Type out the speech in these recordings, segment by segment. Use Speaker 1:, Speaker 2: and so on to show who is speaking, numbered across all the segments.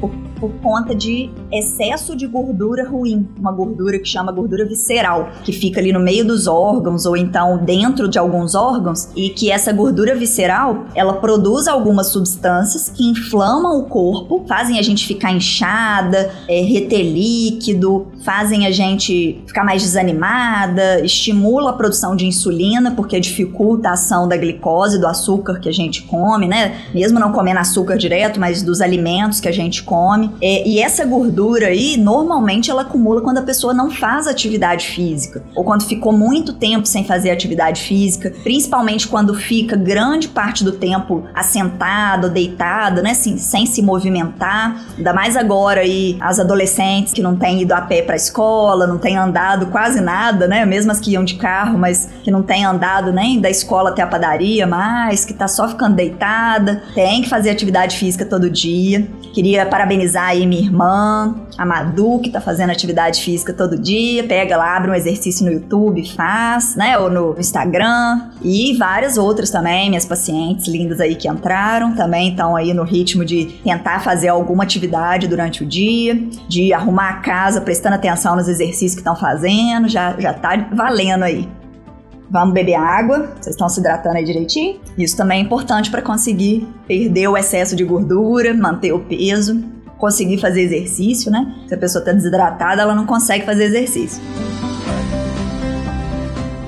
Speaker 1: por, por conta de excesso de gordura ruim, uma gordura que chama gordura visceral, que fica ali no meio dos órgãos ou então dentro de alguns órgãos e que essa gordura visceral, ela produz algumas substâncias que inflamam o corpo, fazem a gente ficar inchada, é, reter líquido, fazem a gente ficar mais desanimada, estimula a produção de insulina porque dificulta a ação da glicose, do açúcar que a gente come, né? Mesmo não comendo açúcar direto, mas dos alimentos que a gente come. É, e essa gordura aí, normalmente ela acumula quando a pessoa não faz atividade física ou quando ficou muito tempo sem fazer atividade física, principalmente quando fica grande parte do tempo assentado, deitado, né? Assim, sem se movimentar. Ainda mais agora aí as adolescentes que não têm ido a pé para a escola, não têm andado quase nada, né? Mesmo as que iam de carro, mas que não têm andado nem da escola até a padaria mais, que tá só ficando deitada, tem que fazer atividade física todo dia. Queria parabenizar aí minha irmã, a Madu, que tá fazendo atividade física todo dia. Pega lá, abre um exercício no YouTube, faz, né? Ou no Instagram. E várias outras também, minhas pacientes lindas aí que entraram também estão aí no ritmo de tentar fazer alguma atividade durante o dia, de arrumar a casa, prestando atenção nos exercícios que estão fazendo. Já, já tá valendo aí. Vamos beber água. Vocês estão se hidratando aí direitinho? Isso também é importante para conseguir perder o excesso de gordura, manter o peso, conseguir fazer exercício, né? Se a pessoa está desidratada, ela não consegue fazer exercício.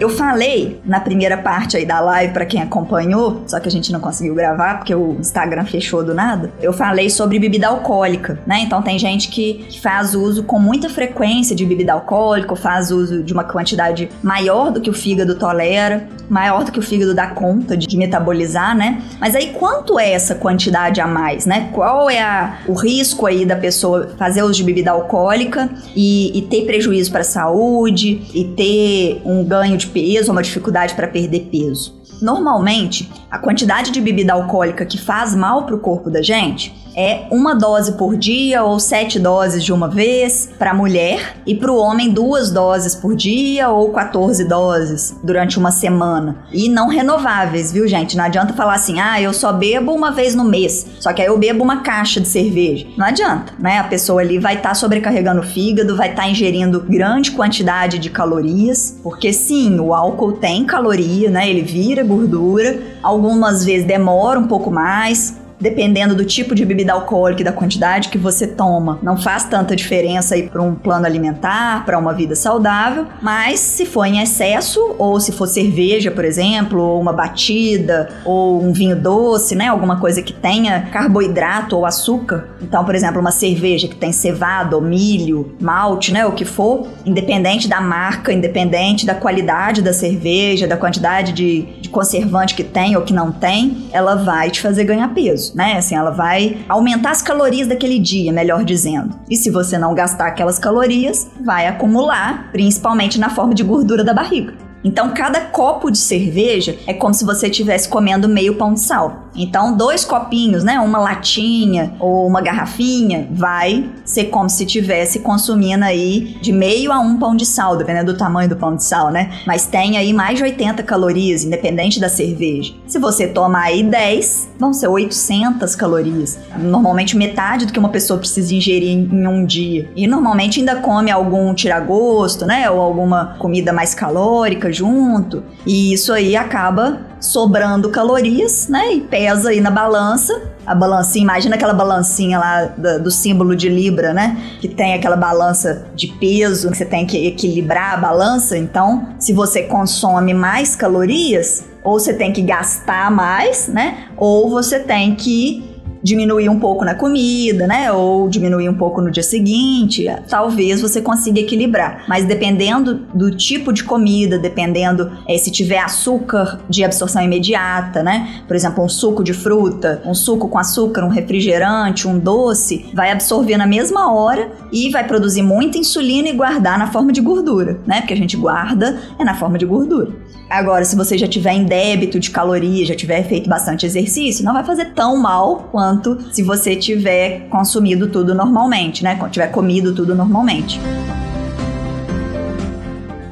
Speaker 1: Eu falei na primeira parte aí da live para quem acompanhou, só que a gente não conseguiu gravar porque o Instagram fechou do nada. Eu falei sobre bebida alcoólica, né? Então tem gente que faz uso com muita frequência de bebida alcoólica, faz uso de uma quantidade maior do que o fígado tolera, maior do que o fígado dá conta de metabolizar, né? Mas aí quanto é essa quantidade a mais, né? Qual é a, o risco aí da pessoa fazer uso de bebida alcoólica e, e ter prejuízo para a saúde e ter um ganho de de peso ou uma dificuldade para perder peso. Normalmente, a quantidade de bebida alcoólica que faz mal para o corpo da gente é uma dose por dia ou sete doses de uma vez para a mulher e para o homem duas doses por dia ou 14 doses durante uma semana. E não renováveis, viu, gente? Não adianta falar assim, ah, eu só bebo uma vez no mês, só que aí eu bebo uma caixa de cerveja. Não adianta, né? A pessoa ali vai estar tá sobrecarregando o fígado, vai estar tá ingerindo grande quantidade de calorias, porque sim, o álcool tem caloria, né? Ele vira gordura, algumas vezes demora um pouco mais, dependendo do tipo de bebida alcoólica e da quantidade que você toma, não faz tanta diferença aí para um plano alimentar, para uma vida saudável, mas se for em excesso ou se for cerveja, por exemplo, ou uma batida ou um vinho doce, né, alguma coisa que tenha carboidrato ou açúcar, então, por exemplo, uma cerveja que tem cevada ou milho, malte, né, o que for, independente da marca, independente da qualidade da cerveja, da quantidade de, de conservante que tem ou que não tem, ela vai te fazer ganhar peso né? Assim, ela vai aumentar as calorias daquele dia, melhor dizendo. E se você não gastar aquelas calorias, vai acumular, principalmente na forma de gordura da barriga. Então, cada copo de cerveja é como se você estivesse comendo meio pão de sal. Então, dois copinhos, né, uma latinha ou uma garrafinha, vai ser como se tivesse consumindo aí de meio a um pão de sal, dependendo do tamanho do pão de sal, né? Mas tem aí mais de 80 calorias, independente da cerveja. Se você tomar aí 10, vão ser 800 calorias. Normalmente metade do que uma pessoa precisa ingerir em um dia. E normalmente ainda come algum tiragosto, né, ou alguma comida mais calórica junto. E isso aí acaba sobrando calorias, né? E pesa aí na balança. A balancinha, imagina aquela balancinha lá do, do, símbolo de Libra, né? Que tem aquela balança de peso, que você tem que equilibrar a balança. Então, se você consome mais calorias, ou você tem que gastar mais, né? Ou você tem que diminuir um pouco na comida, né? Ou diminuir um pouco no dia seguinte, talvez você consiga equilibrar. Mas dependendo do tipo de comida, dependendo é, se tiver açúcar de absorção imediata, né? Por exemplo, um suco de fruta, um suco com açúcar, um refrigerante, um doce, vai absorver na mesma hora e vai produzir muita insulina e guardar na forma de gordura, né? Porque a gente guarda é na forma de gordura. Agora, se você já tiver em débito de calorias, já tiver feito bastante exercício, não vai fazer tão mal quanto se você tiver consumido tudo normalmente, né? Tiver comido tudo normalmente.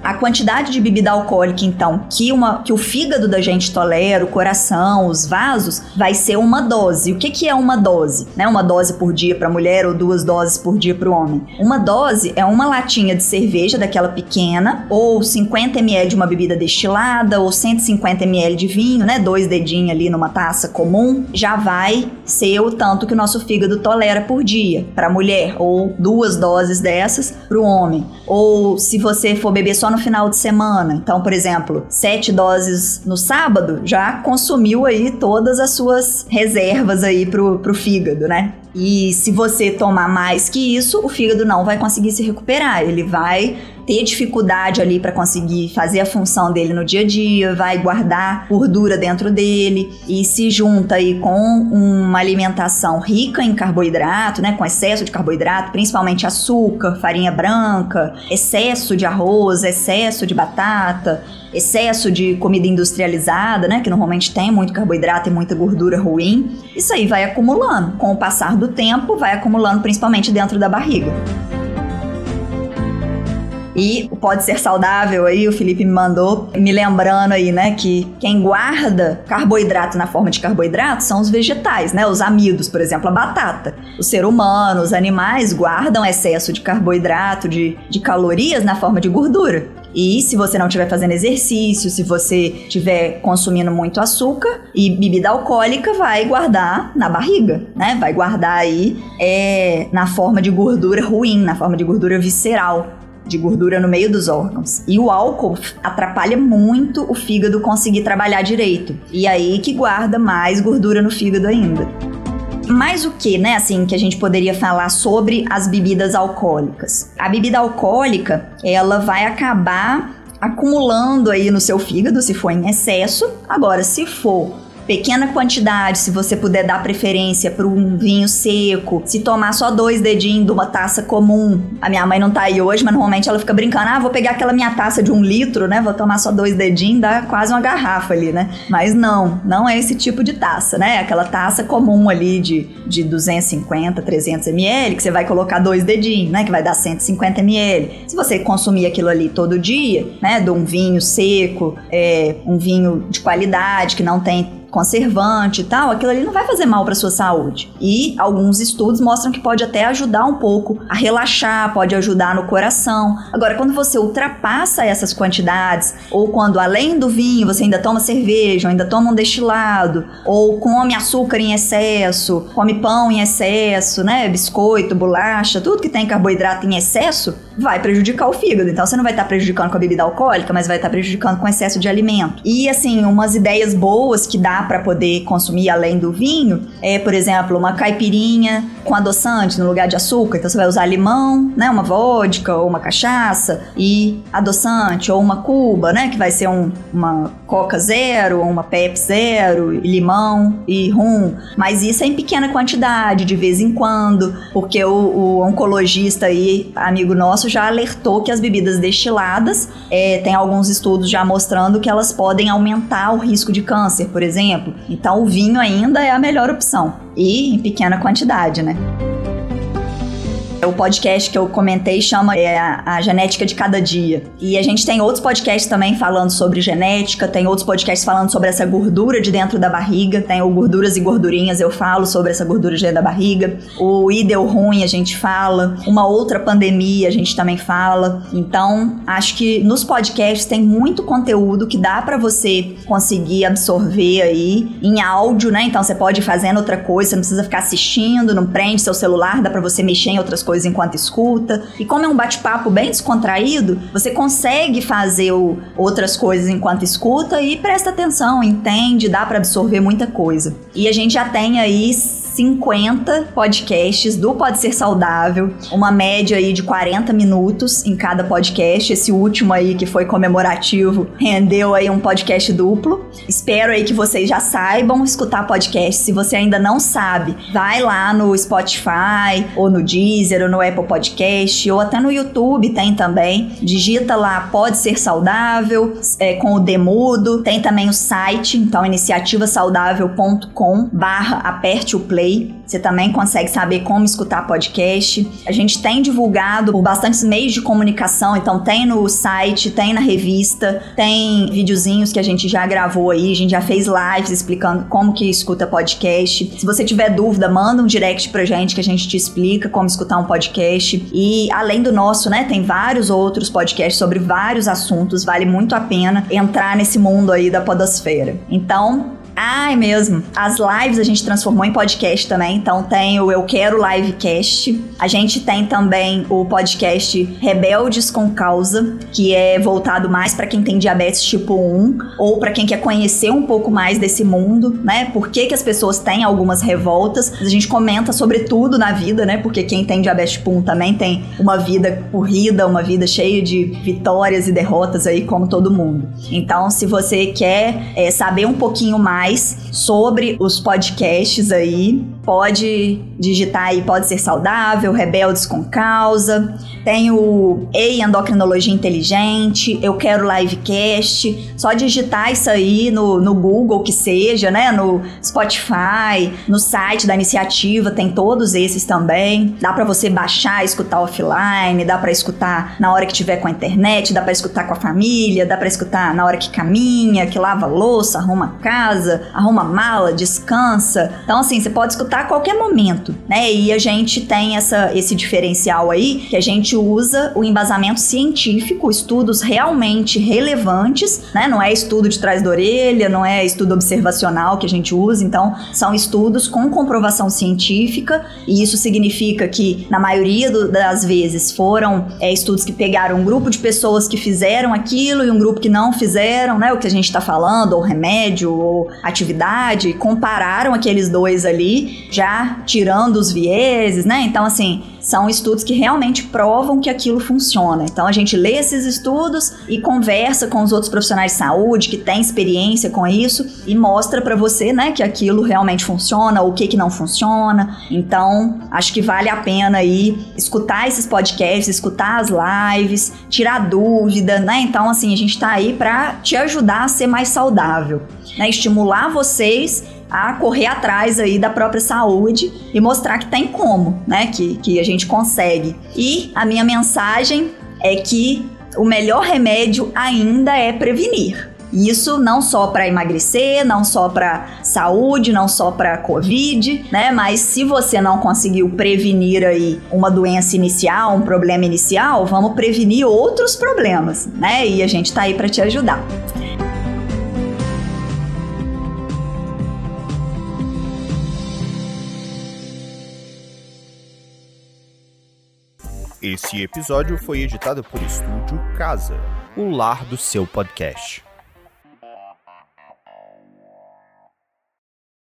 Speaker 1: A quantidade de bebida alcoólica, então, que, uma, que o fígado da gente tolera, o coração, os vasos, vai ser uma dose. O que, que é uma dose? Né? Uma dose por dia para mulher ou duas doses por dia para o homem. Uma dose é uma latinha de cerveja daquela pequena, ou 50 ml de uma bebida destilada, ou 150 ml de vinho, né? Dois dedinhos ali numa taça comum, já vai ser o tanto que o nosso fígado tolera por dia para mulher, ou duas doses dessas para o homem. Ou se você for beber só no final de semana, então, por exemplo, sete doses no sábado, já consumiu aí todas as suas reservas aí pro, pro fígado, né? E se você tomar mais que isso, o fígado não vai conseguir se recuperar. Ele vai ter dificuldade ali para conseguir fazer a função dele no dia a dia, vai guardar gordura dentro dele e se junta aí com uma alimentação rica em carboidrato, né, com excesso de carboidrato, principalmente açúcar, farinha branca, excesso de arroz, excesso de batata, excesso de comida industrializada, né, que normalmente tem muito carboidrato e muita gordura ruim. Isso aí vai acumulando. Com o passar do tempo, vai acumulando principalmente dentro da barriga. E pode ser saudável aí, o Felipe me mandou, me lembrando aí, né, que quem guarda carboidrato na forma de carboidrato são os vegetais, né, os amidos, por exemplo, a batata. O ser humano, os animais guardam excesso de carboidrato, de, de calorias na forma de gordura. E se você não estiver fazendo exercício, se você estiver consumindo muito açúcar e bebida alcoólica, vai guardar na barriga, né? Vai guardar aí é, na forma de gordura ruim, na forma de gordura visceral de gordura no meio dos órgãos. E o álcool atrapalha muito o fígado conseguir trabalhar direito. E aí que guarda mais gordura no fígado ainda. Mais o que, né, assim, que a gente poderia falar sobre as bebidas alcoólicas? A bebida alcoólica, ela vai acabar acumulando aí no seu fígado se for em excesso. Agora, se for pequena quantidade, se você puder dar preferência para um vinho seco, se tomar só dois dedinhos de uma taça comum. A minha mãe não tá aí hoje, mas normalmente ela fica brincando: ah, vou pegar aquela minha taça de um litro, né? Vou tomar só dois dedinhos, dá quase uma garrafa ali, né? Mas não, não é esse tipo de taça, né? Aquela taça comum ali de, de 250, 300 ml, que você vai colocar dois dedinhos, né? Que vai dar 150 ml. Se você consumir aquilo ali todo dia, né? De um vinho seco, é, um vinho de qualidade, que não tem conservante e tal, aquilo ali não vai fazer mal para sua saúde. E alguns estudos mostram que pode até ajudar um pouco a relaxar, pode ajudar no coração. Agora, quando você ultrapassa essas quantidades, ou quando além do vinho você ainda toma cerveja, ainda toma um destilado, ou come açúcar em excesso, come pão em excesso, né, biscoito, bolacha, tudo que tem carboidrato em excesso, vai prejudicar o fígado. Então você não vai estar tá prejudicando com a bebida alcoólica, mas vai estar tá prejudicando com excesso de alimento. E assim, umas ideias boas que dá para poder consumir além do vinho é, por exemplo, uma caipirinha com adoçante no lugar de açúcar. Então você vai usar limão, né, uma vodka ou uma cachaça e adoçante ou uma cuba, né, que vai ser um, uma Coca zero ou uma Pepsi zero, e limão e rum. Mas isso é em pequena quantidade, de vez em quando, porque o, o oncologista aí, amigo nosso, já alertou que as bebidas destiladas é, tem alguns estudos já mostrando que elas podem aumentar o risco de câncer, por exemplo. Então o vinho ainda é a melhor opção e em pequena quantidade, né? O podcast que eu comentei chama é, a, Genética de Cada Dia. E a gente tem outros podcasts também falando sobre genética, tem outros podcasts falando sobre essa gordura de dentro da barriga. Tem o Gorduras e Gordurinhas, eu falo sobre essa gordura de dentro da barriga. O Ideu Ruim a gente fala. Uma outra pandemia a gente também fala. Então, acho que nos podcasts tem muito conteúdo que dá para você conseguir absorver aí em áudio, né? Então você pode ir fazendo outra coisa, você não precisa ficar assistindo, não prende seu celular, dá para você mexer em outras coisas coisas enquanto escuta. E como é um bate-papo bem descontraído, você consegue fazer o, outras coisas enquanto escuta e presta atenção, entende, dá para absorver muita coisa. E a gente já tem aí 50 podcasts do Pode Ser Saudável, uma média aí de 40 minutos em cada podcast. Esse último aí que foi comemorativo rendeu aí um podcast duplo. Espero aí que vocês já saibam escutar podcast. Se você ainda não sabe, vai lá no Spotify ou no Deezer ou no Apple Podcast ou até no YouTube tem também. Digita lá Pode Ser Saudável é, com o Demudo. Tem também o site, então iniciativasaudável.com barra aperte o play Play. Você também consegue saber como escutar podcast. A gente tem divulgado por bastantes meios de comunicação, então tem no site, tem na revista, tem videozinhos que a gente já gravou aí, a gente já fez lives explicando como que escuta podcast. Se você tiver dúvida, manda um direct pra gente que a gente te explica como escutar um podcast. E além do nosso, né, tem vários outros podcasts sobre vários assuntos, vale muito a pena entrar nesse mundo aí da podosfera. Então, ah, é mesmo. As lives a gente transformou em podcast também. Então tem o Eu Quero Livecast. A gente tem também o podcast Rebeldes com Causa, que é voltado mais para quem tem diabetes tipo 1 ou para quem quer conhecer um pouco mais desse mundo, né? Por que, que as pessoas têm algumas revoltas. A gente comenta sobre tudo na vida, né? Porque quem tem diabetes tipo 1 também tem uma vida corrida, uma vida cheia de vitórias e derrotas aí, como todo mundo. Então, se você quer é, saber um pouquinho mais mais sobre os podcasts aí. Pode digitar aí Pode Ser Saudável, Rebeldes com Causa. Tem o Ei Endocrinologia Inteligente, Eu Quero Livecast. Só digitar isso aí no, no Google, que seja, né? No Spotify, no site da iniciativa, tem todos esses também. Dá para você baixar, escutar offline, dá para escutar na hora que tiver com a internet, dá para escutar com a família, dá para escutar na hora que caminha, que lava louça, arruma casa casa, arruma mala, descansa. Então, assim, você pode escutar a qualquer momento, né? E a gente tem essa, esse diferencial aí, que a gente usa o embasamento científico, estudos realmente relevantes, né? Não é estudo de trás da orelha, não é estudo observacional que a gente usa, então são estudos com comprovação científica, e isso significa que, na maioria do, das vezes, foram é, estudos que pegaram um grupo de pessoas que fizeram aquilo e um grupo que não fizeram, né? O que a gente está falando, ou remédio, ou atividade, compararam aqueles dois ali, já tirando os vieses, né? Então, assim, são estudos que realmente provam que aquilo funciona. Então a gente lê esses estudos e conversa com os outros profissionais de saúde que têm experiência com isso e mostra para você, né, que aquilo realmente funciona, o que que não funciona. Então, acho que vale a pena aí escutar esses podcasts, escutar as lives, tirar dúvida, né? Então, assim, a gente tá aí para te ajudar a ser mais saudável, né? Estimular vocês a correr atrás aí da própria saúde e mostrar que tem como, né? Que, que a gente consegue. E a minha mensagem é que o melhor remédio ainda é prevenir. Isso não só para emagrecer, não só para saúde, não só para COVID, né? Mas se você não conseguiu prevenir aí uma doença inicial, um problema inicial, vamos prevenir outros problemas, né? E a gente tá aí para te ajudar.
Speaker 2: Esse episódio foi editado por Estúdio Casa, o lar do seu podcast.